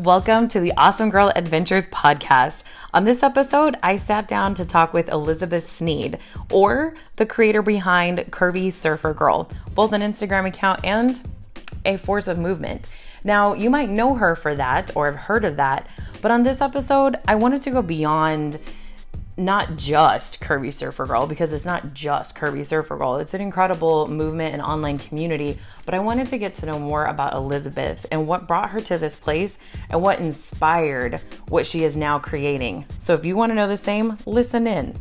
Welcome to the Awesome Girl Adventures podcast. On this episode, I sat down to talk with Elizabeth Sneed, or the creator behind Curvy Surfer Girl, both an Instagram account and a force of movement. Now, you might know her for that or have heard of that, but on this episode, I wanted to go beyond not just Curvy Surfer Girl because it's not just Curvy Surfer Girl. It's an incredible movement and online community. But I wanted to get to know more about Elizabeth and what brought her to this place and what inspired what she is now creating. So if you want to know the same, listen in.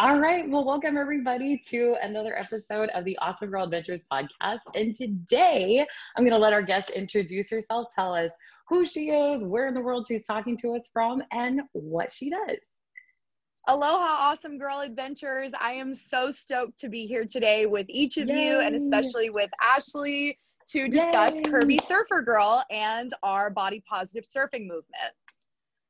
All right. Well, welcome everybody to another episode of the Awesome Girl Adventures podcast. And today I'm going to let our guest introduce herself, tell us who she is, where in the world she's talking to us from, and what she does. Aloha, awesome girl adventures. I am so stoked to be here today with each of Yay. you and especially with Ashley to discuss Yay. Curvy Surfer Girl and our body positive surfing movement.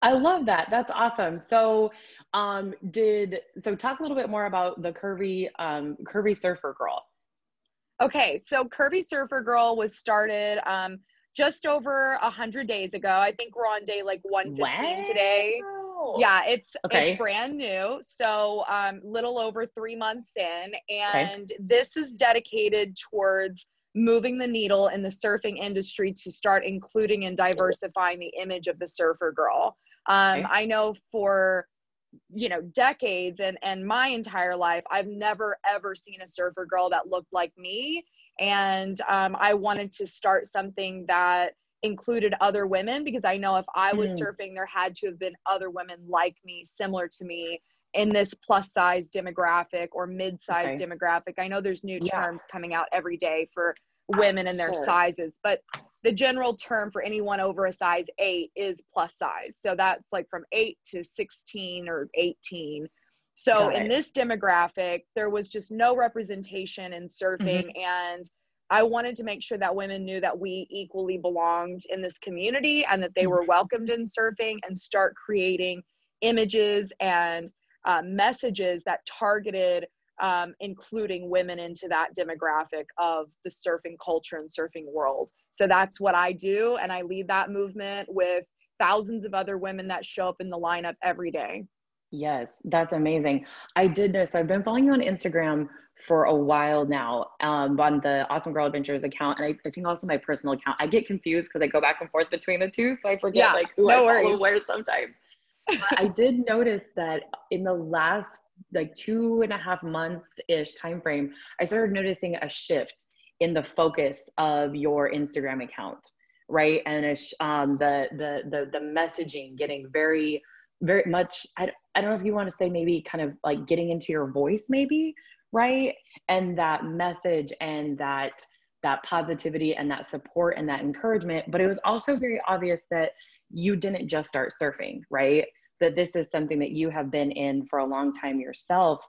I love that. That's awesome. So, um, did so talk a little bit more about the curvy um, curvy surfer girl. Okay, so Curvy Surfer Girl was started um, just over a hundred days ago. I think we're on day like 115 wow. today. Yeah, it's okay. it's brand new. So um little over three months in. And okay. this is dedicated towards moving the needle in the surfing industry to start including and diversifying the image of the surfer girl. Um, okay. I know for you know decades and and my entire life i've never ever seen a surfer girl that looked like me and um, i wanted to start something that included other women because i know if i was mm. surfing there had to have been other women like me similar to me in this plus size demographic or mid size okay. demographic i know there's new yeah. terms coming out every day for women and their sure. sizes but the general term for anyone over a size 8 is plus size so that's like from 8 to 16 or 18 so in this demographic, there was just no representation in surfing. Mm-hmm. And I wanted to make sure that women knew that we equally belonged in this community and that they were mm-hmm. welcomed in surfing and start creating images and uh, messages that targeted um, including women into that demographic of the surfing culture and surfing world. So that's what I do. And I lead that movement with thousands of other women that show up in the lineup every day. Yes, that's amazing. I did know. So I've been following you on Instagram for a while now um, on the Awesome Girl Adventures account, and I, I think also my personal account. I get confused because I go back and forth between the two, so I forget yeah, like who no I follow where sometimes. I did notice that in the last like two and a half months ish time frame, I started noticing a shift in the focus of your Instagram account, right? And it's, um, the the the the messaging getting very very much I, I don't know if you want to say maybe kind of like getting into your voice maybe right? And that message and that that positivity and that support and that encouragement. But it was also very obvious that you didn't just start surfing right? That this is something that you have been in for a long time yourself.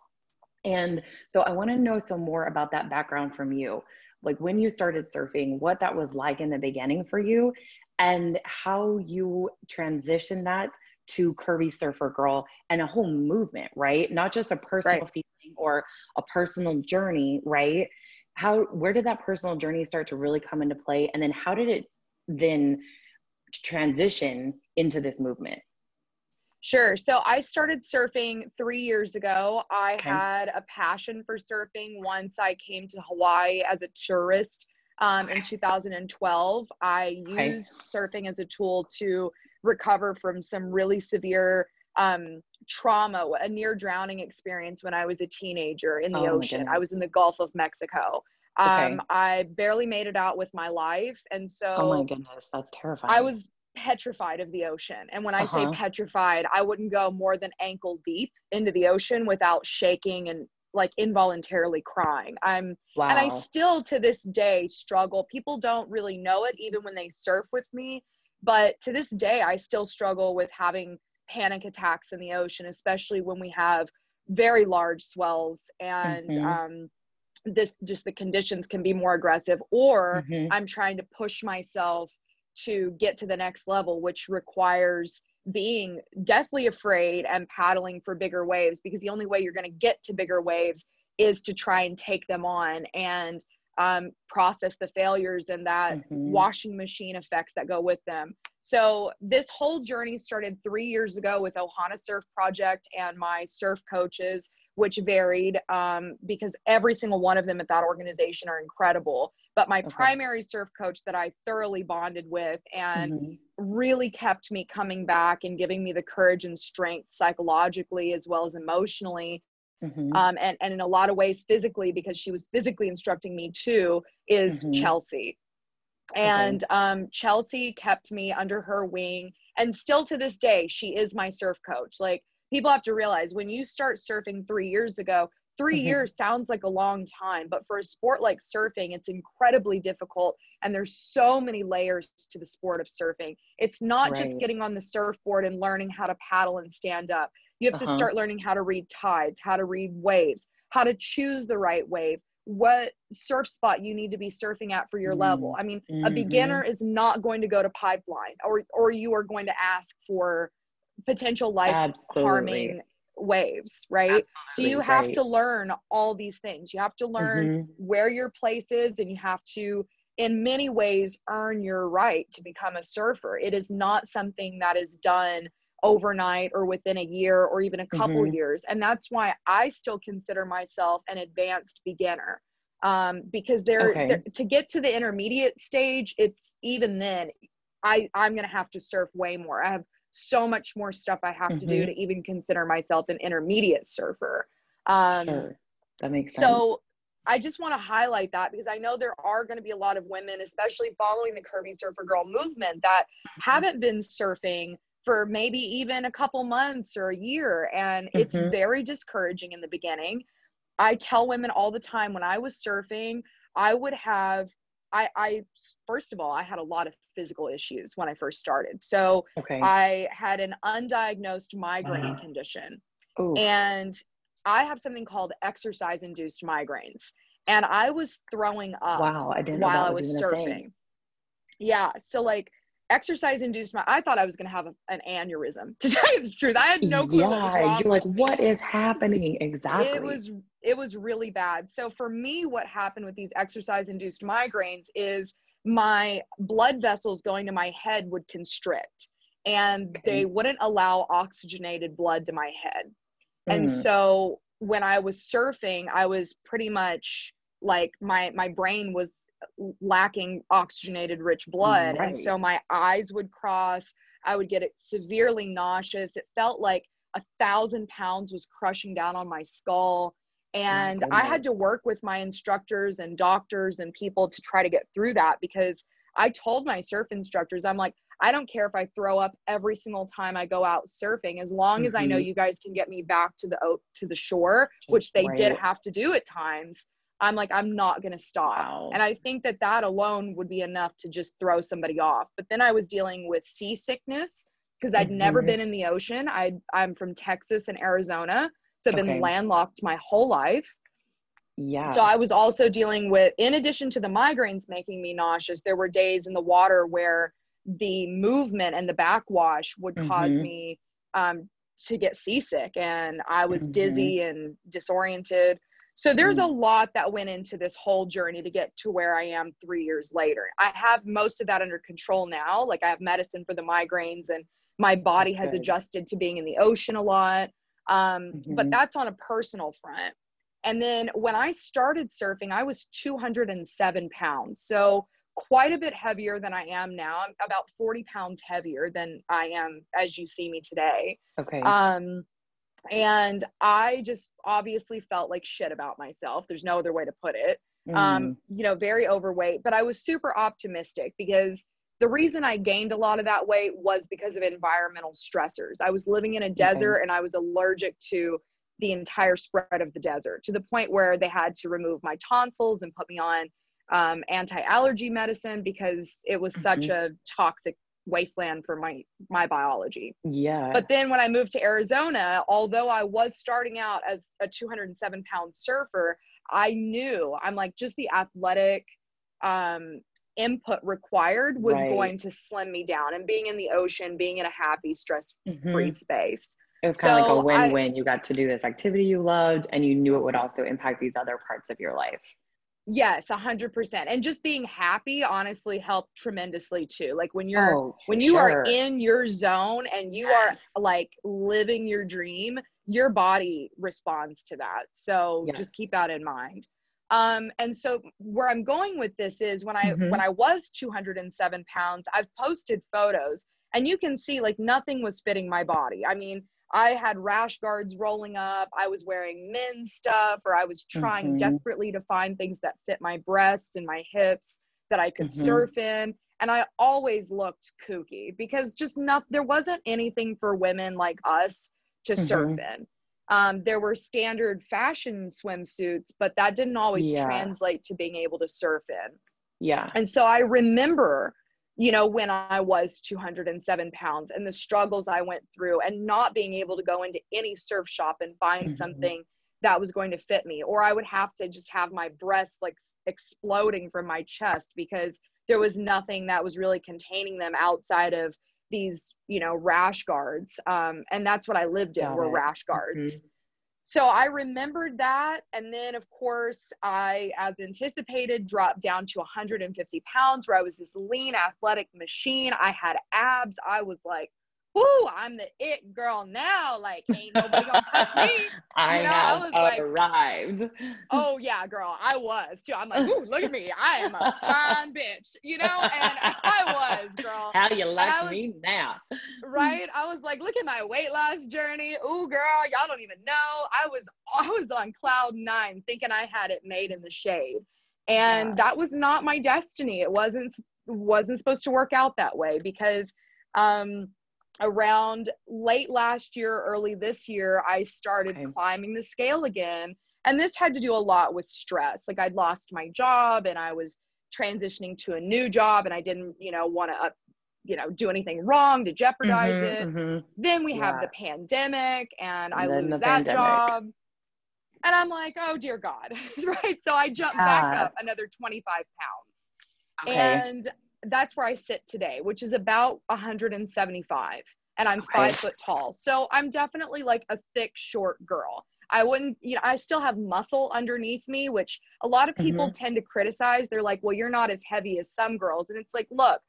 And so i want to know some more about that background from you. Like when you started surfing what that was like in the beginning for you and how you transitioned that to curvy surfer girl and a whole movement right not just a personal right. feeling or a personal journey right how where did that personal journey start to really come into play and then how did it then transition into this movement Sure. So I started surfing three years ago. I okay. had a passion for surfing once I came to Hawaii as a tourist um, in 2012. I okay. used surfing as a tool to recover from some really severe um, trauma, a near drowning experience when I was a teenager in the oh ocean. I was in the Gulf of Mexico. Um, okay. I barely made it out with my life. And so, oh my goodness, that's terrifying. I was petrified of the ocean. And when I uh-huh. say petrified, I wouldn't go more than ankle deep into the ocean without shaking and like involuntarily crying. I'm wow. and I still to this day struggle. People don't really know it even when they surf with me but to this day, I still struggle with having panic attacks in the ocean, especially when we have very large swells and mm-hmm. um, this just the conditions can be more aggressive, or mm-hmm. I'm trying to push myself to get to the next level, which requires being deathly afraid and paddling for bigger waves because the only way you're going to get to bigger waves is to try and take them on. And um, process the failures and that mm-hmm. washing machine effects that go with them. So this whole journey started three years ago with Ohana Surf Project and my surf coaches, which varied um, because every single one of them at that organization are incredible. But my okay. primary surf coach that I thoroughly bonded with and mm-hmm. really kept me coming back and giving me the courage and strength psychologically as well as emotionally Mm-hmm. Um, and, and in a lot of ways physically because she was physically instructing me too is mm-hmm. chelsea and um, chelsea kept me under her wing and still to this day she is my surf coach like people have to realize when you start surfing three years ago 3 mm-hmm. years sounds like a long time but for a sport like surfing it's incredibly difficult and there's so many layers to the sport of surfing it's not right. just getting on the surfboard and learning how to paddle and stand up you have uh-huh. to start learning how to read tides, how to read waves, how to choose the right wave, what surf spot you need to be surfing at for your mm-hmm. level. I mean, mm-hmm. a beginner is not going to go to pipeline or or you are going to ask for potential life harming waves, right? Absolutely. So you have right. to learn all these things. You have to learn mm-hmm. where your place is and you have to in many ways earn your right to become a surfer. It is not something that is done overnight or within a year or even a couple mm-hmm. years. And that's why I still consider myself an advanced beginner. Um, because they're, okay. they're, to get to the intermediate stage, it's even then I, I'm going to have to surf way more. I have so much more stuff I have mm-hmm. to do mm-hmm. to even consider myself an intermediate surfer. Um, sure. That makes sense. So I just want to highlight that because I know there are going to be a lot of women, especially following the Curvy Surfer Girl movement, that mm-hmm. haven't been surfing for maybe even a couple months or a year. And mm-hmm. it's very discouraging in the beginning. I tell women all the time when I was surfing, I would have, I, I first of all, I had a lot of physical issues when I first started. So okay. I had an undiagnosed migraine uh condition. Ooh. And I have something called exercise induced migraines. And I was throwing up wow, I didn't while I was surfing. Yeah. So like exercise induced my i thought i was going to have a, an aneurysm to tell you the truth. I had no clue yeah, you're like what is happening? Exactly. It was it was really bad. So for me what happened with these exercise induced migraines is my blood vessels going to my head would constrict and they wouldn't allow oxygenated blood to my head. Mm. and so when i was surfing i was pretty much like my my brain was lacking oxygenated rich blood right. and so my eyes would cross i would get it severely nauseous it felt like a thousand pounds was crushing down on my skull and i had to work with my instructors and doctors and people to try to get through that because i told my surf instructors i'm like i don't care if i throw up every single time i go out surfing as long mm-hmm. as i know mm-hmm. you guys can get me back to the to the shore which they right. did have to do at times I'm like, I'm not going to stop. Wow. And I think that that alone would be enough to just throw somebody off. But then I was dealing with seasickness because I'd mm-hmm. never been in the ocean. I I'm from Texas and Arizona, so I've been okay. landlocked my whole life. Yeah. So I was also dealing with, in addition to the migraines making me nauseous, there were days in the water where the movement and the backwash would mm-hmm. cause me um, to get seasick, and I was mm-hmm. dizzy and disoriented. So there's a mm. lot that went into this whole journey to get to where I am three years later. I have most of that under control now. Like I have medicine for the migraines and my body that's has good. adjusted to being in the ocean a lot. Um, mm-hmm. But that's on a personal front. And then when I started surfing, I was 207 pounds. So quite a bit heavier than I am now. I'm about 40 pounds heavier than I am as you see me today. Okay. Um, and i just obviously felt like shit about myself there's no other way to put it um, mm. um you know very overweight but i was super optimistic because the reason i gained a lot of that weight was because of environmental stressors i was living in a desert okay. and i was allergic to the entire spread of the desert to the point where they had to remove my tonsils and put me on um, anti-allergy medicine because it was mm-hmm. such a toxic wasteland for my my biology. Yeah. But then when I moved to Arizona, although I was starting out as a 207 pound surfer, I knew I'm like just the athletic um, input required was right. going to slim me down. And being in the ocean, being in a happy, stress free mm-hmm. space. It was kind so of like a win win. You got to do this activity you loved, and you knew it would also impact these other parts of your life. Yes, a hundred percent. And just being happy honestly helped tremendously too. Like when you're oh, when you sure. are in your zone and you yes. are like living your dream, your body responds to that. So yes. just keep that in mind. Um, and so where I'm going with this is when I mm-hmm. when I was 207 pounds, I've posted photos and you can see like nothing was fitting my body. I mean, I had rash guards rolling up. I was wearing men's stuff, or I was trying mm-hmm. desperately to find things that fit my breasts and my hips that I could mm-hmm. surf in. And I always looked kooky because just not there wasn't anything for women like us to mm-hmm. surf in. Um, there were standard fashion swimsuits, but that didn't always yeah. translate to being able to surf in. Yeah. And so I remember you know, when I was 207 pounds and the struggles I went through and not being able to go into any surf shop and find mm-hmm. something that was going to fit me. Or I would have to just have my breasts like exploding from my chest because there was nothing that was really containing them outside of these, you know, rash guards. Um, and that's what I lived in Got were it. rash guards. Mm-hmm so I remembered that. And then, of course, I, as anticipated, dropped down to 150 pounds where I was this lean athletic machine. I had abs. I was like, Whoo, I'm the it girl now. Like, ain't nobody gonna touch me. I you know, have I was arrived. Like, oh yeah, girl, I was too. I'm like, ooh, look at me. I am a fine bitch, you know? And I was, girl. How you like was, me now? right? I was like, look at my weight loss journey. Ooh, girl, y'all don't even know. I was I was on cloud nine thinking I had it made in the shade. And yeah. that was not my destiny. It wasn't wasn't supposed to work out that way because um around late last year, early this year, I started okay. climbing the scale again. And this had to do a lot with stress. Like I'd lost my job and I was transitioning to a new job and I didn't, you know, want to up, you know, do anything wrong to jeopardize mm-hmm, it. Mm-hmm. Then we yeah. have the pandemic and, and I lose that pandemic. job. And I'm like, oh dear God. right. So I jumped yeah. back up another 25 pounds. Okay. And that's where I sit today, which is about 175 and I'm okay. five foot tall. So I'm definitely like a thick, short girl. I wouldn't, you know, I still have muscle underneath me, which a lot of people mm-hmm. tend to criticize. They're like, well, you're not as heavy as some girls. And it's like, look,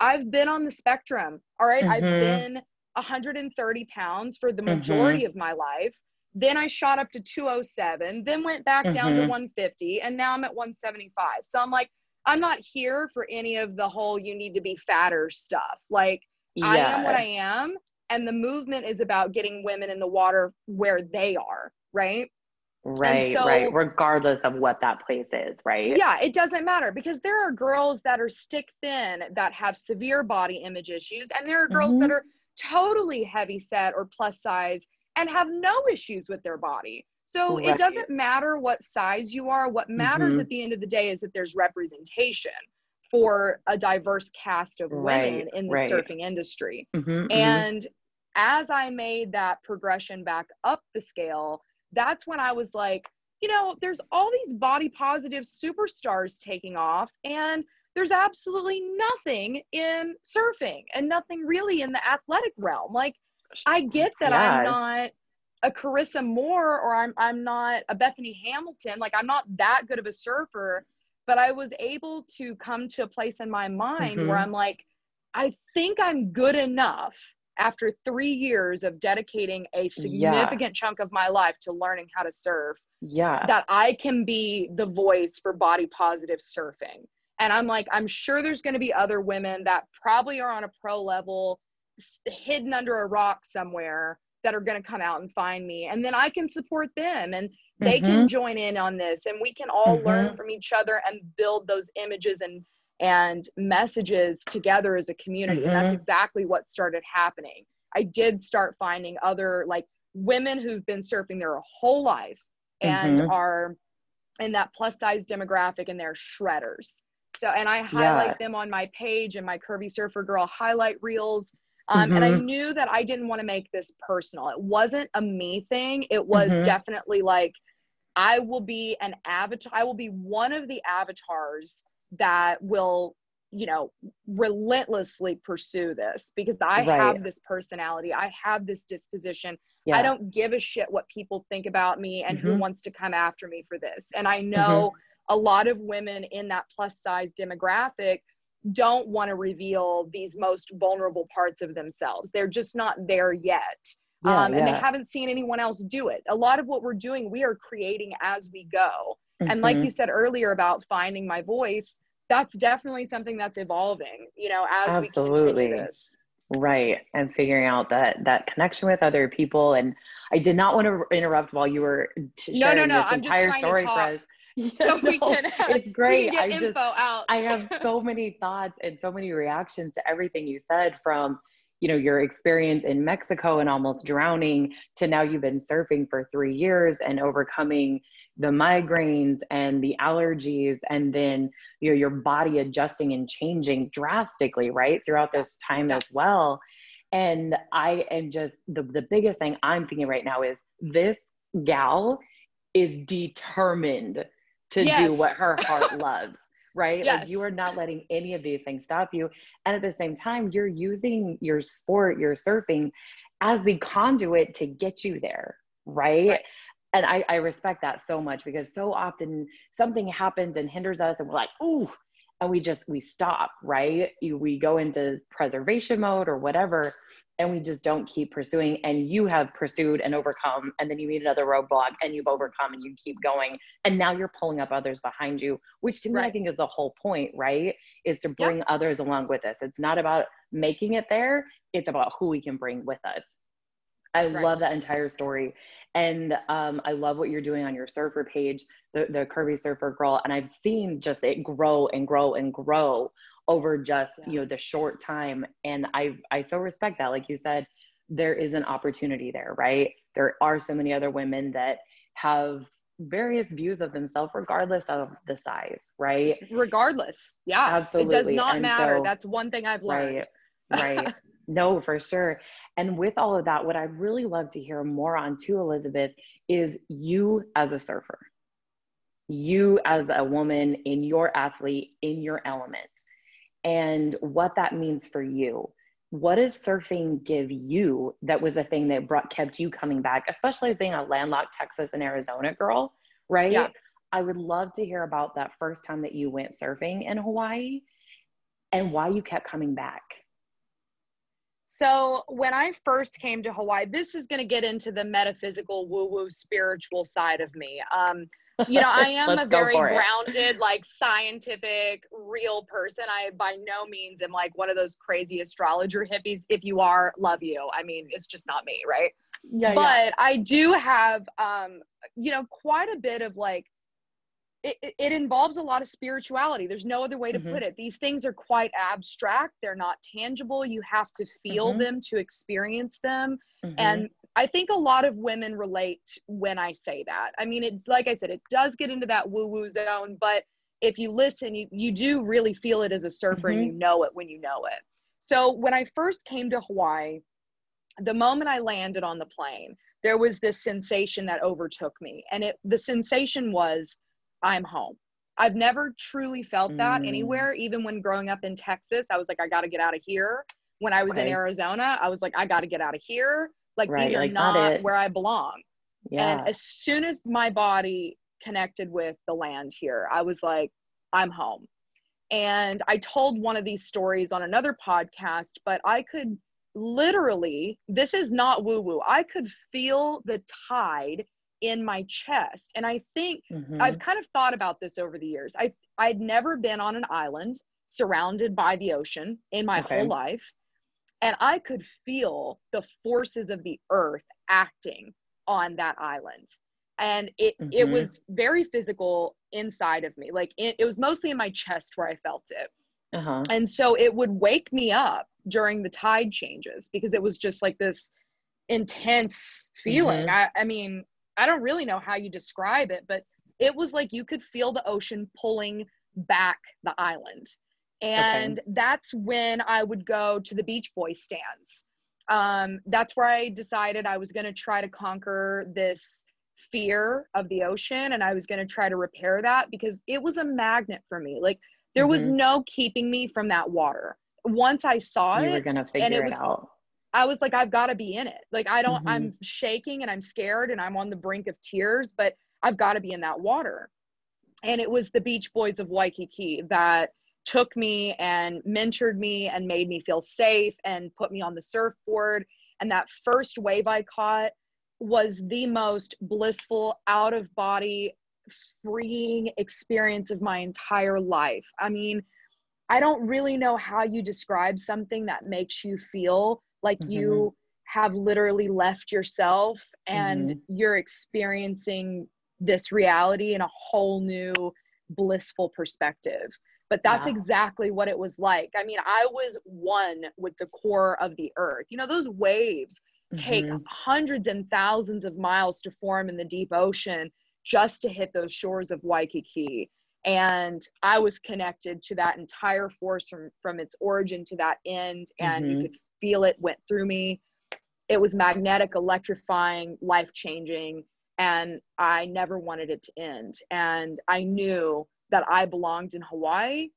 I've been on the spectrum. All right? mm-hmm. I've been 130 pounds for the mm-hmm. majority mm-hmm. of my life. Then I shot up to 207, then went back down to mm-hmm. 150, and now I'm at 175. So I'm like, I'm not here for any of the whole you need to be fatter stuff. Like yeah. I am what I am and the movement is about getting women in the water where they are, right? Right, so, right. Regardless of what that place is, right? Yeah, it doesn't matter because there are girls that are stick thin that have severe body image issues, and there are girls mm-hmm. that are totally heavy set or plus size and have no issues with their body. So right. it doesn't matter what size you are. What matters mm-hmm. at the end of the day is that there's representation for a diverse cast of right. women in the right. surfing industry. Mm-hmm, mm-hmm. and as I made that progression back up the scale, that's when I was like, you know, there's all these body positive superstars taking off, and there's absolutely nothing in surfing and nothing really in the athletic realm. Like, I get that yeah. I'm not a Carissa Moore or I'm I'm not a Bethany Hamilton. Like I'm not that good of a surfer, but I was able to come to a place in my mind mm-hmm. where I'm like, I think I'm good enough after three years of dedicating a significant yeah. chunk of my life to learning how to surf. Yeah. That I can be the voice for body positive surfing. And I'm like, I'm sure there's going to be other women that probably are on a pro level, hidden under a rock somewhere that are going to come out and find me and then i can support them and they mm-hmm. can join in on this and we can all mm-hmm. learn from each other and build those images and and messages together as a community mm-hmm. and that's mm-hmm. exactly what started happening i did start finding other like women who've been surfing their whole life and mm-hmm. are in that plus size demographic and they're shredders so and i highlight yeah. them on my page and my curvy surfer girl highlight reels um, mm-hmm. And I mm-hmm. knew that I didn't want to make this personal. It wasn't a me thing. It was mm-hmm. definitely like, I will be an avatar. I will be one of the avatars that will, you know, relentlessly pursue this because I right. have this personality. I have this disposition. Yeah. I don't give a shit what people think about me and mm-hmm. who wants to come after me for this. And I know a lot of women in that plus size demographic don't want to reveal these most vulnerable parts of themselves. They're just not there yet. Yeah, um, and yeah. they haven't seen anyone else do it. A lot of what we're doing, we are creating as we go. Mm-hmm. And like mm-hmm. you said earlier about finding my voice, that's definitely something that's evolving, you know, as Absolutely. we continue this. Right. And figuring out that that connection with other people. And I did not want to interrupt while you were no, no, no. This I'm entire story for us. Yeah, so no, we can have, it's great. I just, out. I have so many thoughts and so many reactions to everything you said from you know your experience in mexico and almost drowning to now you've been surfing for three years and overcoming the migraines and the allergies and then you know your body adjusting and changing drastically right throughout this time yeah. as well and i am just the, the biggest thing i'm thinking right now is this gal is determined to yes. do what her heart loves right? Yes. Like you are not letting any of these things stop you. And at the same time, you're using your sport, your surfing as the conduit to get you there, right? right. And I, I respect that so much because so often something happens and hinders us and we're like, ooh, and we just we stop right we go into preservation mode or whatever and we just don't keep pursuing and you have pursued and overcome and then you meet another roadblock and you've overcome and you keep going and now you're pulling up others behind you which to me right. i think is the whole point right is to bring yeah. others along with us it's not about making it there it's about who we can bring with us i right. love that entire story and um, i love what you're doing on your surfer page the, the curvy surfer girl. And i've seen just it grow and grow and grow over just yeah. you know the short time. And i i so respect that. Like you said there is an opportunity there right? There are so many other women that have various views of themselves regardless of the size right? Regardless. Yeah. Absolutely it does not and matter. So, that's one thing i've learned. Right right no for sure and with all of that what i'd really love to hear more on too elizabeth is you as a surfer you as a woman in your athlete in your element and what that means for you. What does surfing give you that was the thing that brought kept you coming back, especially being a landlocked Texas and Arizona girl, right? Yeah. I would love to hear about that first time that you went surfing in Hawaii and why you kept coming back. So, when I first came to Hawaii, this is going to get into the metaphysical, woo woo, spiritual side of me. Um, you know, I am a very grounded, like scientific, real person. I by no means am like one of those crazy astrologer hippies. If you are, love you. I mean, it's just not me, right? Yeah. But yeah. I do have, um, you know, quite a bit of like. It, it involves a lot of spirituality. There's no other way to mm-hmm. put it. These things are quite abstract. They're not tangible. You have to feel mm-hmm. them to experience them. Mm-hmm. And I think a lot of women relate when I say that. I mean, it like I said, it does get into that woo woo zone, but if you listen, you, you do really feel it as a surfer mm-hmm. and you know it when you know it. So when I first came to Hawaii, the moment I landed on the plane, there was this sensation that overtook me. And it the sensation was I'm home. I've never truly felt that mm. anywhere, even when growing up in Texas. I was like, I gotta get out of here. When I was in Arizona, I was like, I gotta get out of here. Like right, these are like, not where I belong. Yeah. And as soon as my body connected with the land here, I was like, I'm home. And I told one of these stories on another podcast, but I could literally, this is not woo woo, I could feel the tide in my chest. And I think mm-hmm. I've kind of thought about this over the years. I I'd never been on an island surrounded by the ocean in my okay. whole life and I could feel the forces of the earth acting on that island. And it mm-hmm. it was very physical inside of me. Like it, it was mostly in my chest where I felt it. Uh-huh. And so it would wake me up during the tide changes because it was just like this intense feeling. Mm-hmm. I, I mean, I don't really know how you describe it, but it was like you could feel the ocean pulling back the island and okay. that's when I would go to the Beach Boy stands. Um, that's where I decided I was going to try to conquer this fear of the ocean and I was going to try to repair that because it was a magnet for me. Like there mm-hmm. was no keeping me from that water. Once I saw it, you it, were going to figure it, was, it, out. I was like, I've got to be in it. Like I don't, mm-hmm. I'm shaking and I'm scared and I'm on the brink of tears, but I've got to be in that water. and it was the Beach Boys of Waikiki that took me and mentored me and made me feel safe and put me on the surfboard. And that first wave I caught was the most blissful, out of body, freeing experience of my entire life. I mean, I don't really know how you describe something that makes you feel like mm-hmm. you have literally left yourself and mm-hmm. you're experiencing this reality in a whole new blissful perspective but that's wow. exactly what it was like i mean i was one with the core of the earth you know those waves take mm-hmm. hundreds and thousands of miles to form in the deep ocean just to hit those shores of waikiki and i was connected to that entire force from from its origin to that end and mm-hmm. you could feel it went through me it was magnetic electrifying life changing and I never wanted it to end. And I knew that I belonged in Hawaii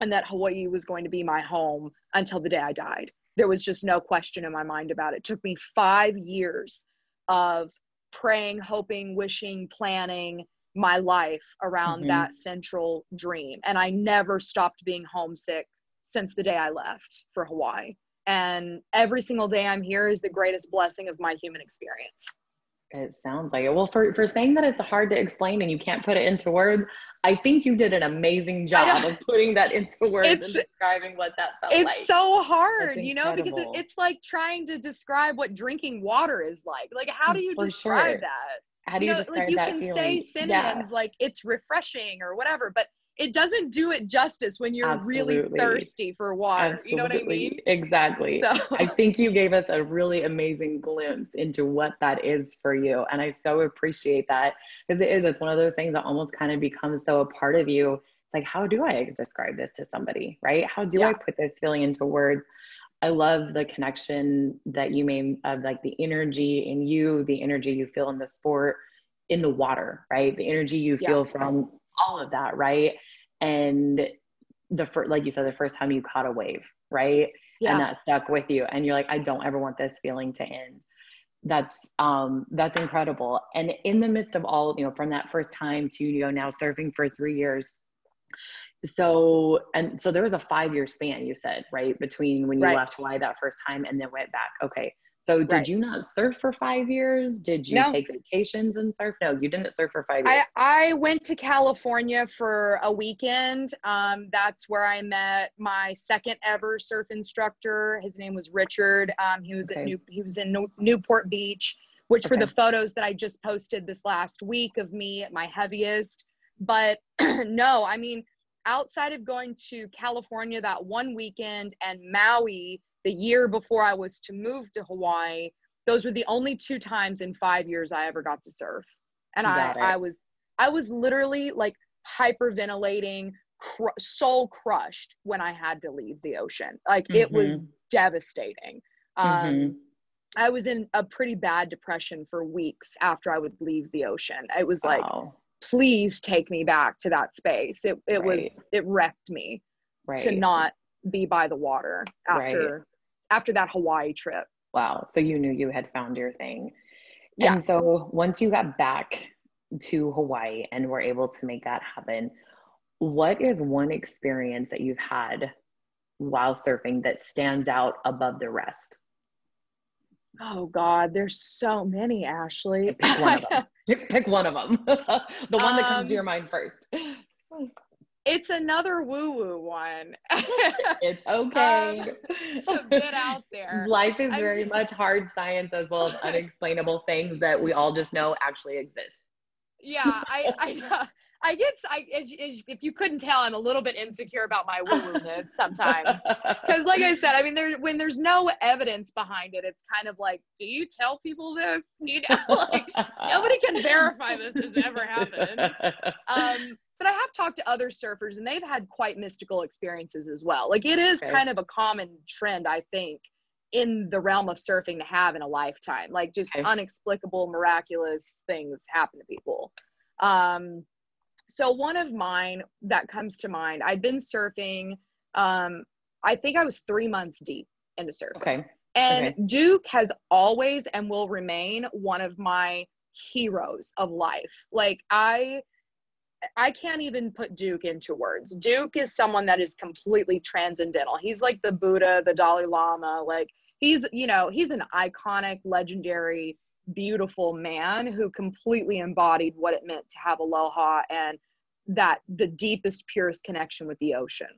and that Hawaii was going to be my home until the day I died. There was just no question in my mind about it. It took me five years of praying, hoping, wishing, planning my life around mm-hmm. that central dream. And I never stopped being homesick since the day I left for Hawaii. And every single day I'm here is the greatest blessing of my human experience. It sounds like it. Well, for, for saying that it's hard to explain and you can't put it into words, I think you did an amazing job of putting that into words and describing what that felt it's like. It's so hard, you know, because it's like trying to describe what drinking water is like. Like, how do you for describe sure. that? How do you, you know, like you can feeling? say synonyms yeah. like it's refreshing or whatever, but it doesn't do it justice when you're Absolutely. really thirsty for water. Absolutely. You know what I mean? Exactly. So. I think you gave us a really amazing glimpse into what that is for you. And I so appreciate that because it is, it's one of those things that almost kind of becomes so a part of you. It's like, how do I describe this to somebody? Right? How do yeah. I put this feeling into words? I love the connection that you made of like the energy in you, the energy you feel in the sport, in the water, right? The energy you feel yeah. from all of that, right? And the first, like you said, the first time you caught a wave, right? Yeah. And that stuck with you. And you're like, I don't ever want this feeling to end. That's um that's incredible. And in the midst of all, you know, from that first time to you know now surfing for three years. So and so there was a five year span, you said, right? Between when you right. left Hawaii that first time and then went back. Okay. So did right. you not surf for five years? Did you no. take vacations and surf? No, you didn't surf for five years. I, I went to California for a weekend. Um, that's where I met my second ever surf instructor. His name was Richard. Um, he was okay. at New, he was in Newport Beach, which okay. were the photos that I just posted this last week of me at my heaviest. But no, I mean, outside of going to California that one weekend and Maui the year before I was to move to Hawaii, those were the only two times in five years I ever got to surf. And I, I was, I was literally like hyperventilating, cr- soul crushed when I had to leave the ocean. Like mm-hmm. it was devastating. Um, mm-hmm. I was in a pretty bad depression for weeks after I would leave the ocean. It was like, wow. please take me back to that space. It, it right. was, it wrecked me right. to not be by the water after right after that Hawaii trip. Wow. So you knew you had found your thing. Yeah. And so once you got back to Hawaii and were able to make that happen, what is one experience that you've had while surfing that stands out above the rest? Oh God, there's so many, Ashley. Pick one of them. pick, one of them. the one that comes to your um, mind first. It's another woo woo one. it's okay. Um, it's a bit out there. Life is very much hard science as well as unexplainable things that we all just know actually exist. Yeah, I, I, I get, I, if you couldn't tell, I'm a little bit insecure about my woo woo ness sometimes. Because, like I said, I mean, there, when there's no evidence behind it, it's kind of like, do you tell people this? You know, like nobody can verify this has ever happened. Um, but I have talked to other surfers and they've had quite mystical experiences as well. Like it is okay. kind of a common trend, I think, in the realm of surfing to have in a lifetime. Like just okay. unexplicable, miraculous things happen to people. Um, so one of mine that comes to mind, I'd been surfing. Um, I think I was three months deep into surfing. Okay. And okay. Duke has always and will remain one of my heroes of life. Like I I can't even put Duke into words. Duke is someone that is completely transcendental. He's like the Buddha, the Dalai Lama. Like he's, you know, he's an iconic, legendary, beautiful man who completely embodied what it meant to have aloha and that the deepest, purest connection with the ocean.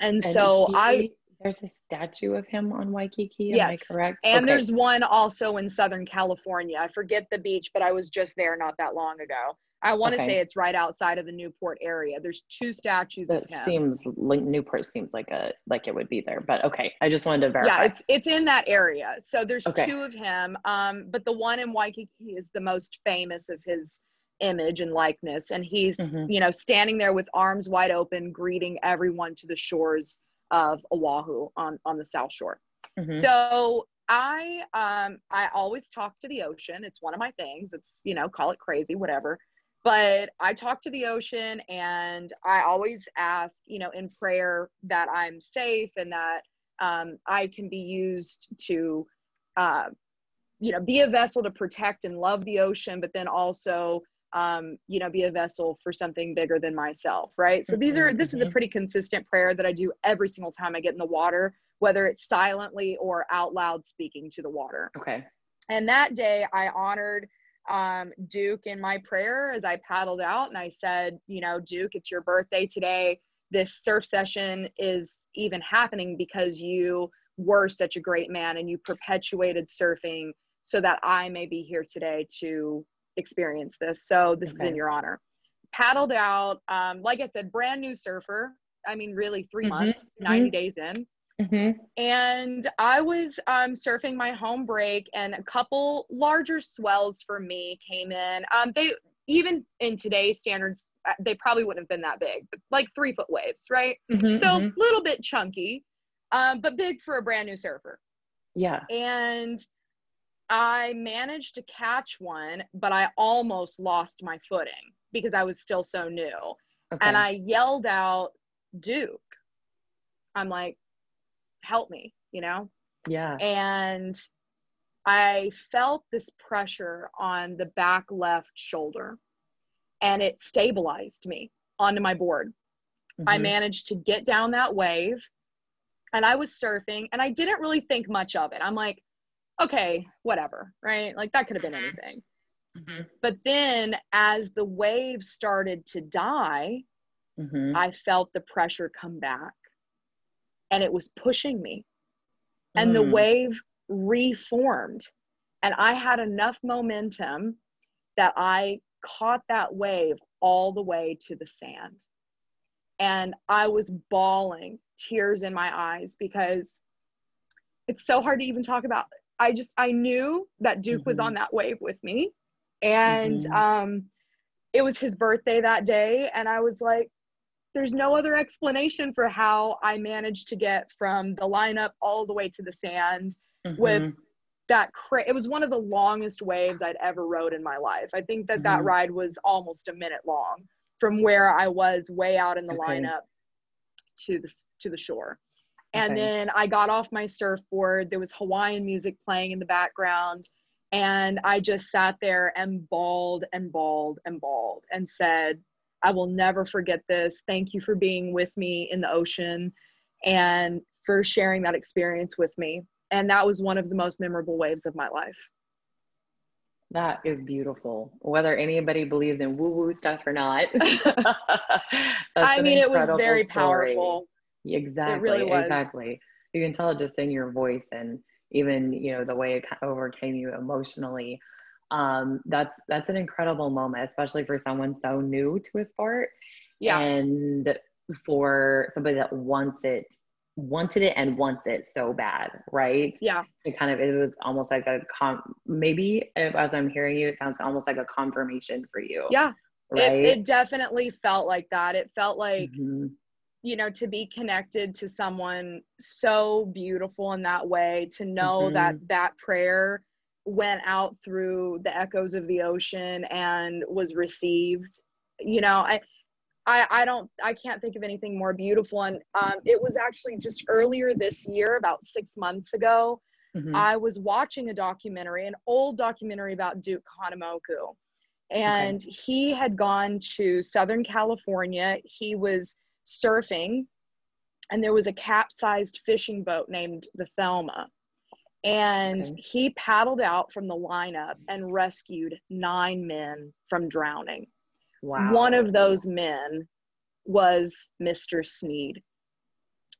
And, and so he, I there's a statue of him on Waikiki. Am yes. I correct? And okay. there's one also in Southern California. I forget the beach, but I was just there not that long ago. I want to okay. say it's right outside of the Newport area. There's two statues. That seems like Newport seems like a like it would be there, but okay. I just wanted to verify. Yeah, it's it's in that area. So there's okay. two of him. Um, but the one in Waikiki is the most famous of his image and likeness, and he's mm-hmm. you know standing there with arms wide open, greeting everyone to the shores of Oahu on on the South Shore. Mm-hmm. So I um I always talk to the ocean. It's one of my things. It's you know call it crazy, whatever but I talk to the ocean and I always ask, you know, in prayer that I'm safe and that um, I can be used to, uh, you know, be a vessel to protect and love the ocean, but then also, um, you know, be a vessel for something bigger than myself, right? So these are, this is a mm-hmm. pretty consistent prayer that I do every single time I get in the water, whether it's silently or out loud speaking to the water. Okay. And that day I honored um, Duke in my prayer as I paddled out and I said, you know, Duke, it's your birthday today. This surf session is even happening because you were such a great man and you perpetuated surfing so that I may be here today to experience this. So this okay. is in your honor. Paddled out, um, like I said, brand new surfer. I mean, really 3 mm-hmm. months, mm-hmm. 90 days in. Mm-hmm. And I was um, surfing my home break, and a couple larger swells for me came in. Um, they even in today's standards, uh, they probably wouldn't have been that big, but like three foot waves, right? Mm-hmm, so a mm-hmm. little bit chunky, um, but big for a brand new surfer. Yeah. And I managed to catch one, but I almost lost my footing because I was still so new. Okay. And I yelled out, Duke. I'm like, help me, you know? Yeah. And I felt this pressure on the back left shoulder and it stabilized me onto my board. Mm-hmm. I managed to get down that wave and I was surfing and I didn't really think much of it. I'm like, okay, whatever, right? Like that could have been mm-hmm. anything. Mm-hmm. But then as the wave started to die, mm-hmm. I felt the pressure come back and it was pushing me. And mm. the wave reformed. And I had enough momentum that I caught that wave all the way to the sand. And I was bawling, tears in my eyes, because it's so hard to even talk about. I just, I knew that Duke mm-hmm. was on that wave with me. And mm-hmm. um, it was his birthday that day. And I was like, there's no other explanation for how I managed to get from the lineup all the way to the sand mm-hmm. with that cra- it was one of the longest waves I'd ever rode in my life. I think that mm-hmm. that ride was almost a minute long from where I was way out in the okay. lineup to the to the shore. And okay. then I got off my surfboard. There was Hawaiian music playing in the background. And I just sat there and bawled and bawled and bawled and said, I will never forget this. Thank you for being with me in the ocean and for sharing that experience with me. And that was one of the most memorable waves of my life. That is beautiful. Whether anybody believes in woo woo stuff or not. I mean, it was very story. powerful. Exactly. It really was. Exactly. You can tell it just in your voice and even, you know, the way it overcame you emotionally um, that's that's an incredible moment, especially for someone so new to a sport. Yeah. And for somebody that wants it, wanted it and wants it so bad, right? Yeah. It kind of it was almost like a com maybe as I'm hearing you, it sounds almost like a confirmation for you. Yeah. Right. It, it definitely felt like that. It felt like mm-hmm you know to be connected to someone so beautiful in that way to know mm-hmm. that that prayer went out through the echoes of the ocean and was received you know i i, I don't i can't think of anything more beautiful and um, it was actually just earlier this year about six months ago mm-hmm. i was watching a documentary an old documentary about duke kahanamoku and okay. he had gone to Southern California. He was surfing, and there was a capsized fishing boat named the Thelma. And okay. he paddled out from the lineup and rescued nine men from drowning. Wow. One of those men was Mr. Sneed.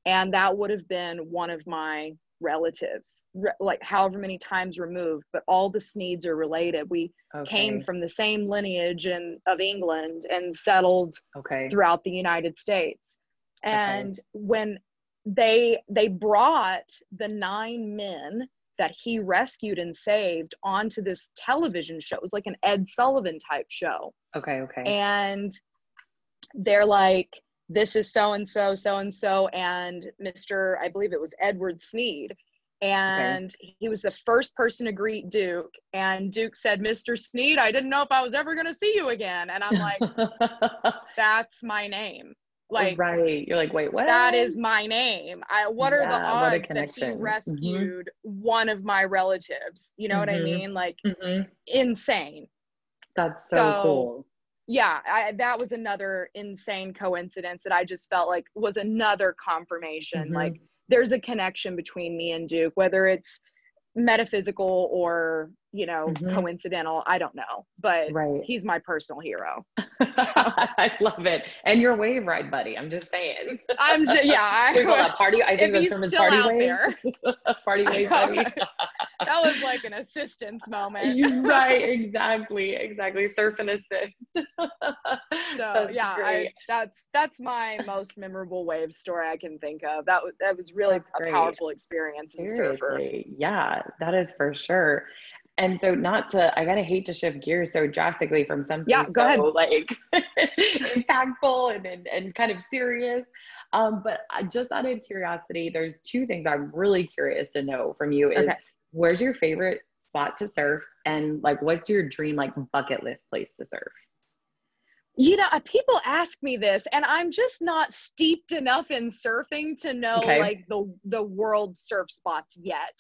And that would have been one of my relatives, re- like however many times removed, but all the Sneeds are related. We okay. came from the same lineage in, of England and settled okay. throughout the United States. And okay. when they they brought the nine men that he rescued and saved onto this television show. It was like an Ed Sullivan type show. Okay, okay. And they're like, this is so and so, so and so, and Mr. I believe it was Edward Sneed. And okay. he was the first person to greet Duke. And Duke said, Mr. Sneed, I didn't know if I was ever going to see you again. And I'm like, that's my name. Like, right. You're like, wait, what? That is my name. I, what yeah, are the odds that he mm-hmm. rescued mm-hmm. one of my relatives? You know mm-hmm. what I mm-hmm. mean? Like, mm-hmm. insane. That's so, so cool yeah, I, that was another insane coincidence that I just felt like was another confirmation. Mm-hmm. Like there's a connection between me and Duke, whether it's metaphysical or you know mm-hmm. coincidental i don't know but right. he's my personal hero. I love it. And your wave ride buddy i'm just saying. I'm just yeah I, party i think the term is party wave? party wave buddy? that was like an assistance moment. Right exactly exactly surf and assist. So that's yeah I, that's that's my most memorable wave story i can think of. That was that was really that's a great. powerful experience in surfer. Yeah that is for sure and so not to i gotta hate to shift gears so drastically from something yeah, go so ahead. like impactful and, and, and kind of serious um, but just out of curiosity there's two things i'm really curious to know from you is okay. where's your favorite spot to surf and like what's your dream like bucket list place to surf you know uh, people ask me this and i'm just not steeped enough in surfing to know okay. like the the world surf spots yet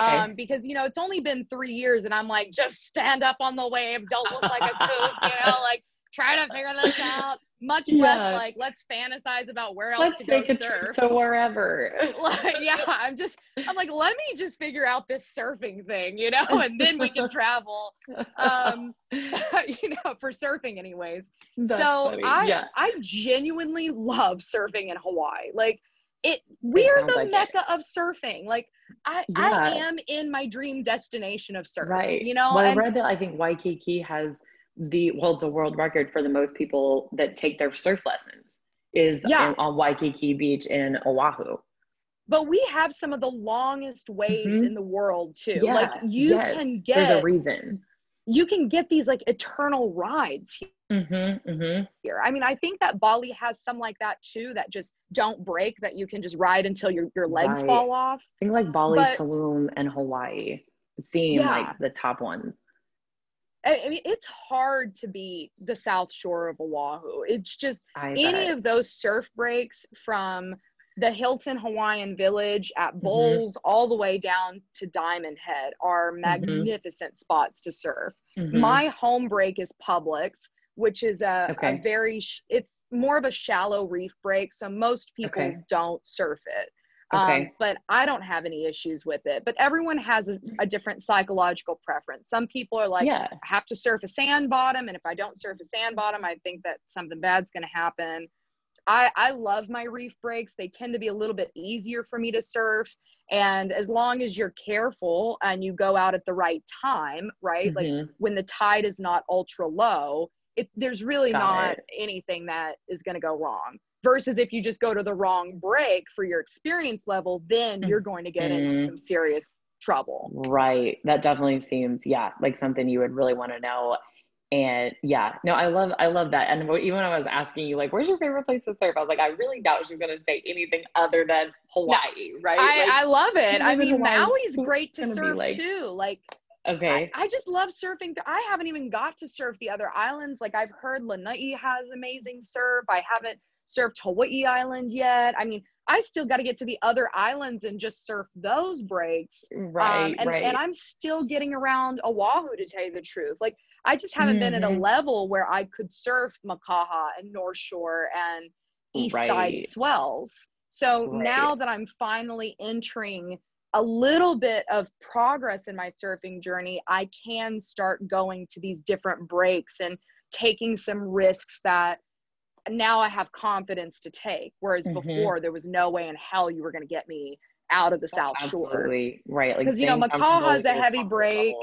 Okay. Um, because you know it's only been three years, and I'm like, just stand up on the wave, don't look like a kook, you know, like try to figure this out. Much yeah. less like let's fantasize about where else let's to go a surf. trip to wherever. like, yeah, I'm just I'm like, let me just figure out this surfing thing, you know, and then we can travel. Um, you know, for surfing, anyways. That's so funny. I yeah. I genuinely love surfing in Hawaii. Like it we're the like mecca it. of surfing like I, yeah. I am in my dream destination of surfing right you know well and, i read that i think waikiki has the well a world record for the most people that take their surf lessons is yeah. on waikiki beach in oahu but we have some of the longest waves mm-hmm. in the world too yeah. like you yes. can get there's a reason you can get these like eternal rides mm-hmm, mm-hmm. here. I mean, I think that Bali has some like that too that just don't break that you can just ride until your, your legs right. fall off. I think like Bali, but, Tulum, and Hawaii seem yeah. like the top ones. I mean, it's hard to beat the South Shore of Oahu. It's just I any bet. of those surf breaks from the Hilton Hawaiian Village at. Bowls mm-hmm. all the way down to Diamond Head are mm-hmm. magnificent mm-hmm. spots to surf. Mm-hmm. My home break is Publics, which is a, okay. a very sh- it's more of a shallow reef break, so most people okay. don't surf it. Okay. Um, but I don't have any issues with it. But everyone has a, a different psychological preference. Some people are like, yeah. I have to surf a sand bottom, and if I don't surf a sand bottom, I think that something bad's going to happen. I, I love my reef breaks. They tend to be a little bit easier for me to surf. And as long as you're careful and you go out at the right time, right? Mm-hmm. Like when the tide is not ultra low, it, there's really Got not it. anything that is going to go wrong. Versus if you just go to the wrong break for your experience level, then mm-hmm. you're going to get into mm-hmm. some serious trouble. Right. That definitely seems, yeah, like something you would really want to know and yeah no i love i love that and even when i was asking you like where's your favorite place to surf i was like i really doubt she's going to say anything other than hawaii no, right I, like, I love it i mean maui's great to surf like, too like okay I, I, just love surfing i haven't even got to surf the other islands like i've heard lanai has amazing surf i haven't surfed hawaii island yet i mean I still got to get to the other islands and just surf those breaks. Right, um, and, right. And I'm still getting around Oahu to tell you the truth. Like I just haven't mm-hmm. been at a mm-hmm. level where I could surf Makaha and North Shore and East right. Side swells. So right. now that I'm finally entering a little bit of progress in my surfing journey, I can start going to these different breaks and taking some risks that now I have confidence to take. Whereas mm-hmm. before, there was no way in hell you were going to get me out of the South Absolutely. Shore. Right. Because, like, you know, Makaha has a heavy break.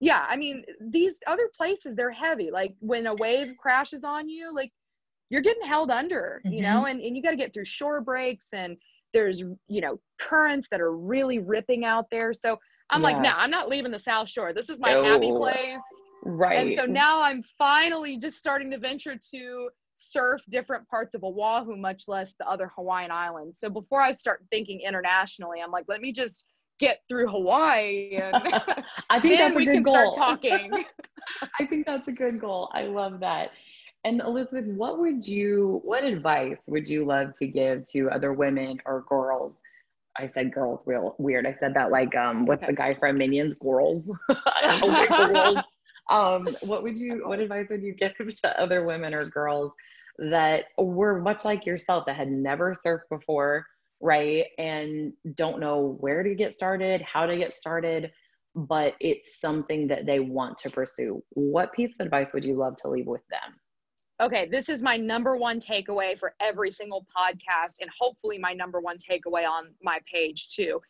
Yeah. I mean, these other places, they're heavy. Like when a wave crashes on you, like you're getting held under, mm-hmm. you know, and, and you got to get through shore breaks and there's, you know, currents that are really ripping out there. So I'm yeah. like, no, nah, I'm not leaving the South Shore. This is my happy place. Right. And so now I'm finally just starting to venture to surf different parts of Oahu, much less the other Hawaiian islands. So before I start thinking internationally, I'm like, let me just get through Hawaii and I think that's a good goal. talking. I think that's a good goal. I love that. And Elizabeth, what would you what advice would you love to give to other women or girls? I said girls real weird. I said that like um what's the guy from Minions? Girls. girls um, what would you what advice would you give to other women or girls that were much like yourself that had never surfed before right and don't know where to get started how to get started but it's something that they want to pursue what piece of advice would you love to leave with them okay, this is my number one takeaway for every single podcast, and hopefully my number one takeaway on my page too.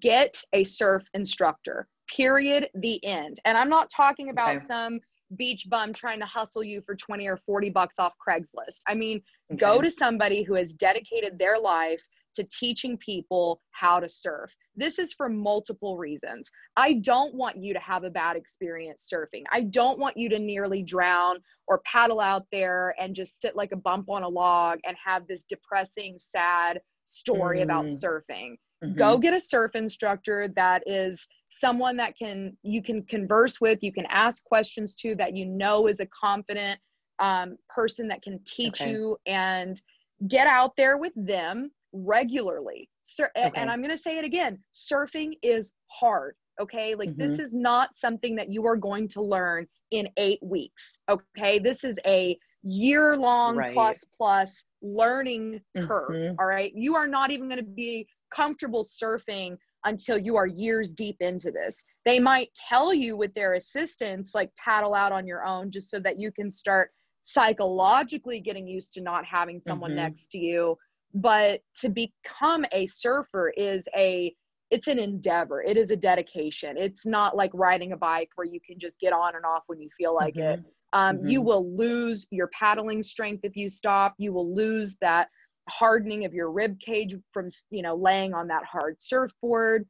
Get a surf instructor period the end and i'm not talking about okay. some beach bum trying to hustle you for 20 or 40 bucks off craigslist i mean okay. go to somebody who has dedicated their life to teaching people how to surf this is for multiple reasons i don't want you to have a bad experience surfing i don't want you to nearly drown or paddle out there and just sit like a bump on a log and have this depressing sad story mm. about surfing mm-hmm. go get a surf instructor that is someone that can you can converse with you can ask questions to that you know is a confident um, person that can teach okay. you and get out there with them regularly Sur- okay. and i'm going to say it again surfing is hard okay like mm-hmm. this is not something that you are going to learn in eight weeks okay this is a year long right. plus plus learning curve mm-hmm. all right you are not even going to be comfortable surfing until you are years deep into this. They might tell you with their assistance, like paddle out on your own, just so that you can start psychologically getting used to not having someone mm-hmm. next to you. But to become a surfer is a it's an endeavor. It is a dedication. It's not like riding a bike where you can just get on and off when you feel like mm-hmm. it. Um, mm-hmm. You will lose your paddling strength if you stop. You will lose that hardening of your rib cage from you know laying on that hard surfboard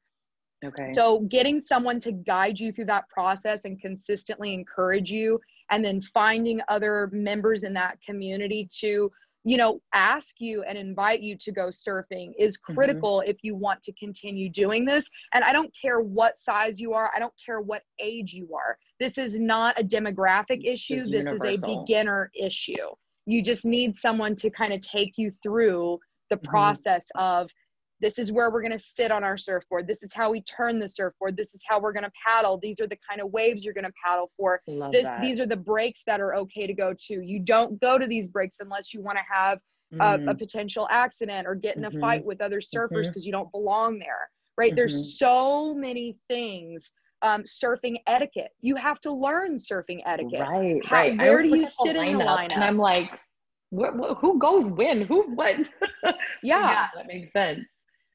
okay so getting someone to guide you through that process and consistently encourage you and then finding other members in that community to you know ask you and invite you to go surfing is mm-hmm. critical mm-hmm. if you want to continue doing this and i don't care what size you are i don't care what age you are this is not a demographic issue this universal. is a beginner issue you just need someone to kind of take you through the mm-hmm. process of this is where we're going to sit on our surfboard this is how we turn the surfboard this is how we're going to paddle these are the kind of waves you're going to paddle for Love this that. these are the breaks that are okay to go to you don't go to these breaks unless you want to have mm-hmm. a, a, potential accident or get in mm-hmm. a fight with other surfers because mm-hmm. you don't belong there right there's mm-hmm. so many things um, surfing etiquette. You have to learn surfing etiquette. Right, How, right. Where do you sit in the lineup? And I'm like, what, what, who goes when? Who what? yeah. yeah, that makes sense.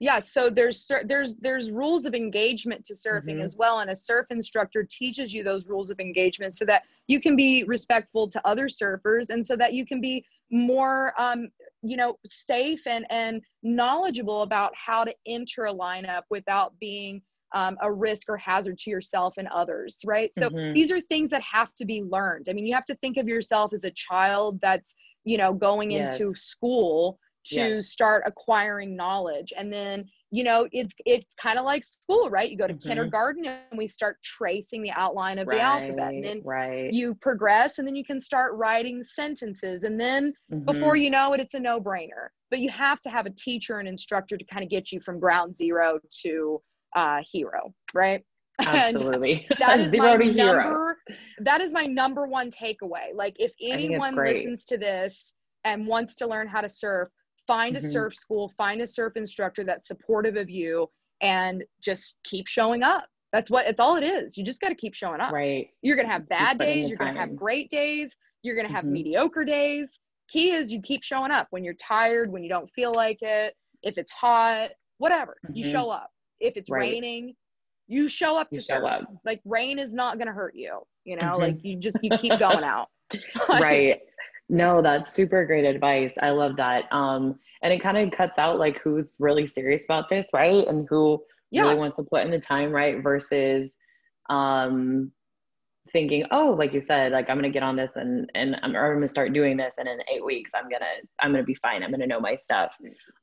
Yeah, so there's there's there's rules of engagement to surfing mm-hmm. as well, and a surf instructor teaches you those rules of engagement so that you can be respectful to other surfers, and so that you can be more um, you know safe and and knowledgeable about how to enter a lineup without being um, a risk or hazard to yourself and others, right? So mm-hmm. these are things that have to be learned. I mean, you have to think of yourself as a child that's, you know, going yes. into school to yes. start acquiring knowledge. And then, you know, it's it's kind of like school, right? You go to mm-hmm. kindergarten and we start tracing the outline of right, the alphabet. And then right. you progress and then you can start writing sentences. And then mm-hmm. before you know it, it's a no-brainer. But you have to have a teacher and instructor to kind of get you from ground zero to uh, hero, right? Absolutely. that is Zero my to number, that is my number one takeaway. Like if anyone listens to this and wants to learn how to surf, find mm-hmm. a surf school, find a surf instructor that's supportive of you and just keep showing up. That's what it's all it is. You just got to keep showing up. Right. You're going to have bad days, you're going to have great days, you're going to have mm-hmm. mediocre days. Key is you keep showing up when you're tired, when you don't feel like it, if it's hot, whatever. Mm-hmm. You show up. If it's right. raining, you show up to you surf. Up. Like rain is not going to hurt you, you know? Mm-hmm. Like you just you keep going out. right. No, that's super great advice. I love that. Um, and it kind of cuts out like who's really serious about this, right? And who yeah. really wants to put in the time, right? Versus um thinking, oh, like you said, like I'm gonna get on this and and I'm, I'm gonna start doing this, and in eight weeks I'm gonna I'm gonna be fine. I'm gonna know my stuff.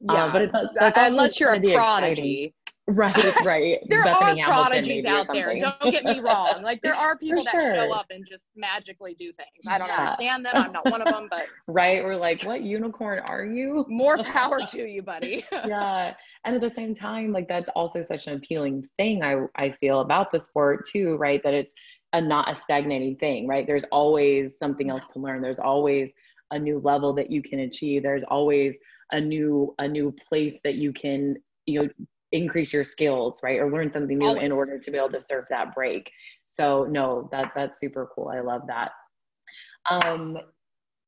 Yeah, uh, but it, that's unless you're a prodigy. Right, right. there Bethany are prodigies out there. Don't get me wrong. Like there are people that show up and just magically do things. I don't yeah. understand them. I'm not one of them, but right. We're like, what unicorn are you? More power to you, buddy. yeah, and at the same time, like that's also such an appealing thing. I I feel about the sport too, right? That it's a not a stagnating thing, right? There's always something else to learn. There's always a new level that you can achieve. There's always a new a new place that you can you know increase your skills, right? Or learn something new Always. in order to be able to serve that break. So no, that that's super cool. I love that. Um,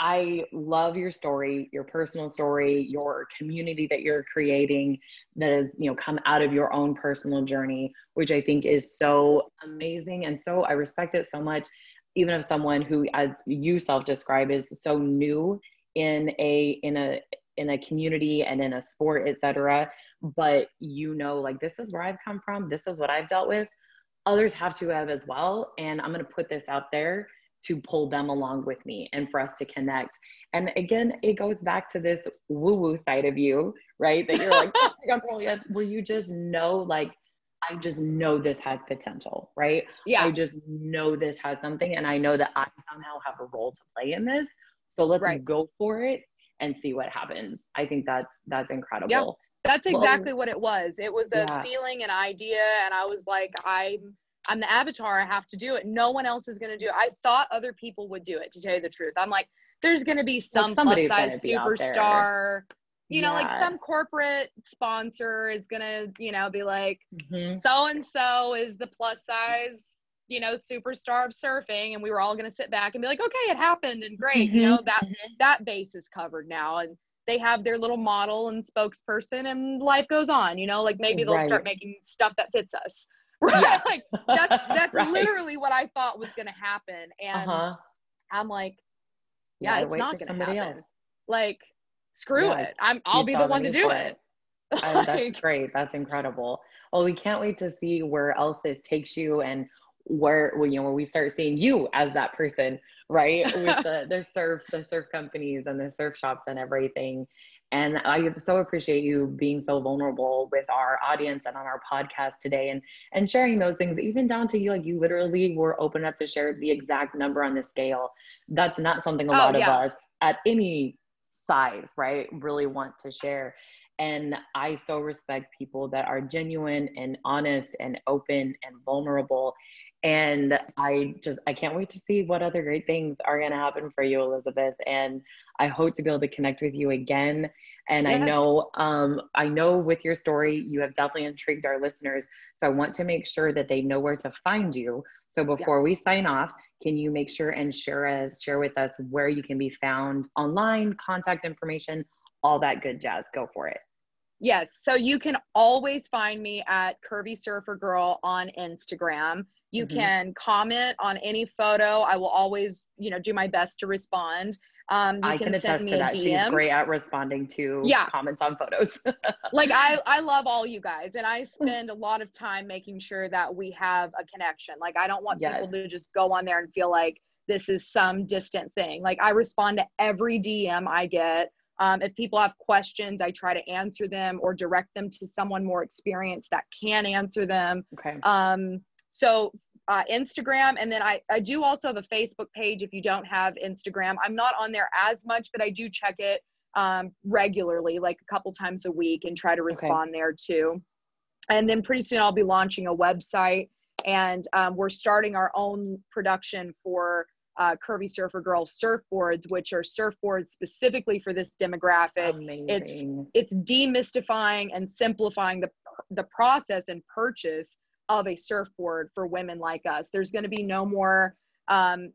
I love your story, your personal story, your community that you're creating that has, you know, come out of your own personal journey, which I think is so amazing. And so I respect it so much, even of someone who, as you self-describe, is so new in a in a in a community and in a sport, etc. But you know, like this is where I've come from. This is what I've dealt with. Others have to have as well. And I'm going to put this out there to pull them along with me and for us to connect. And again, it goes back to this woo woo side of you, right? That you're like, oh where you just know, like, I just know this has potential, right? Yeah. I just know this has something. And I know that I somehow have a role to play in this. So let's right. go for it and see what happens. I think that's that's incredible. Yeah, that's exactly well, what it was. It was a yeah. feeling, an idea, and I was like, I'm I'm the avatar. I have to do it. No one else is going to do it. I thought other people would do it. To tell you the truth, I'm like, there's going to be some plus size superstar. You yeah. know, like some corporate sponsor is gonna, you know, be like, so and so is the plus size you know superstar of surfing and we were all going to sit back and be like okay it happened and great mm-hmm. you know that mm-hmm. that base is covered now and they have their little model and spokesperson and life goes on you know like maybe they'll right. start making stuff that fits us right yeah. like that's that's right. literally what i thought was going to happen and uh-huh. i'm like yeah, it's not going to happen else. like screw yeah, it i'm i'll be the one to do it, it. like, that's great that's incredible well we can't wait to see where else this takes you and where you know when we start seeing you as that person right? With the, the surf the surf companies and the surf shops and everything. And i so appreciate you being so vulnerable with our audience and on our podcast today and and sharing those things. Even down to you like you literally were open up to share the exact number on the scale. That's not something a oh, lot yeah. of us at any size right really want to share. And I so respect people that are genuine and honest and open and vulnerable and i just i can't wait to see what other great things are going to happen for you elizabeth and i hope to be able to connect with you again and yes. i know um, i know with your story you have definitely intrigued our listeners so i want to make sure that they know where to find you so before yeah. we sign off can you make sure and share us share with us where you can be found online contact information all that good jazz go for it Yes. So you can always find me at Curvy Surfer Girl on Instagram. You mm-hmm. can comment on any photo. I will always, you know, do my best to respond. Um, you I can, can attest to that. She's great at responding to yeah. comments on photos. like I, I love all you guys, and I spend a lot of time making sure that we have a connection. Like I don't want yes. people to just go on there and feel like this is some distant thing. Like I respond to every DM I get. Um, if people have questions, I try to answer them or direct them to someone more experienced that can answer them. Okay. Um, so uh, Instagram, and then I, I do also have a Facebook page if you don't have Instagram. I'm not on there as much, but I do check it um, regularly, like a couple times a week, and try to respond okay. there too. And then pretty soon I'll be launching a website And um, we're starting our own production for uh, Curvy Surfer Girl surfboards, which are surfboards specifically for this demographic. Amazing. It's it's demystifying and simplifying the the process and purchase of a surfboard for women like us. There's going to be no more um,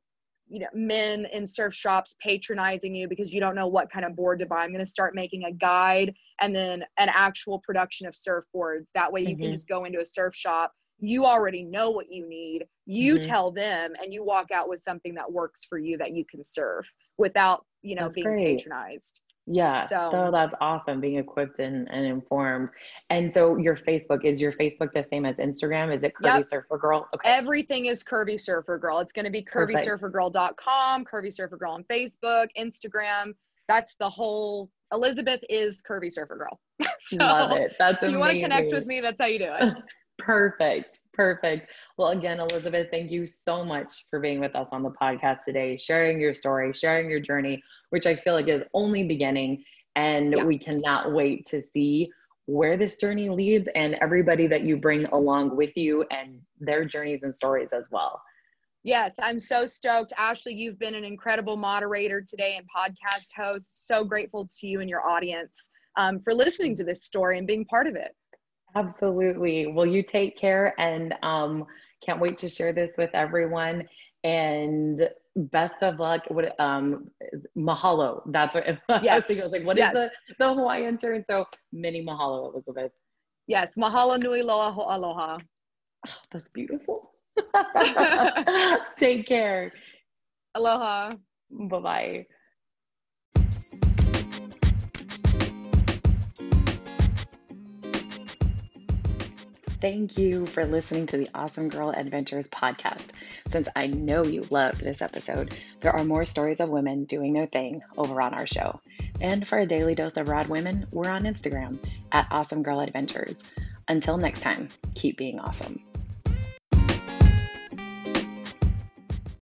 you know men in surf shops patronizing you because you don't know what kind of board to buy i'm going to start making a guide and then an actual production of surfboards that way you mm-hmm. can just go into a surf shop you already know what you need you mm-hmm. tell them and you walk out with something that works for you that you can serve without you know That's being great. patronized yeah. So, so, that's awesome being equipped and, and informed. And so your Facebook is your Facebook the same as Instagram? Is it Curvy yep. Surfer Girl? Okay. Everything is Curvy Surfer Girl. It's going to be curvysurfergirl.com, Curvy Surfer Girl on Facebook, Instagram. That's the whole Elizabeth is Curvy Surfer Girl. so Love it. That's amazing. If you want to connect with me, that's how you do it. Perfect. Perfect. Well, again, Elizabeth, thank you so much for being with us on the podcast today, sharing your story, sharing your journey, which I feel like is only beginning. And yeah. we cannot wait to see where this journey leads and everybody that you bring along with you and their journeys and stories as well. Yes, I'm so stoked. Ashley, you've been an incredible moderator today and podcast host. So grateful to you and your audience um, for listening to this story and being part of it. Absolutely. Well, you take care and um, can't wait to share this with everyone. And best of luck. What um mahalo. That's what yes. I was thinking. I was like, what yes. is the, the Hawaiian term? So mini mahalo, Elizabeth. Yes, mahalo nui loa ho aloha. Oh, that's beautiful. Take care. Aloha. Bye bye. Thank you for listening to the Awesome Girl Adventures podcast. Since I know you loved this episode, there are more stories of women doing their thing over on our show. And for a daily dose of rad women, we're on Instagram at Awesome Girl Adventures. Until next time, keep being awesome.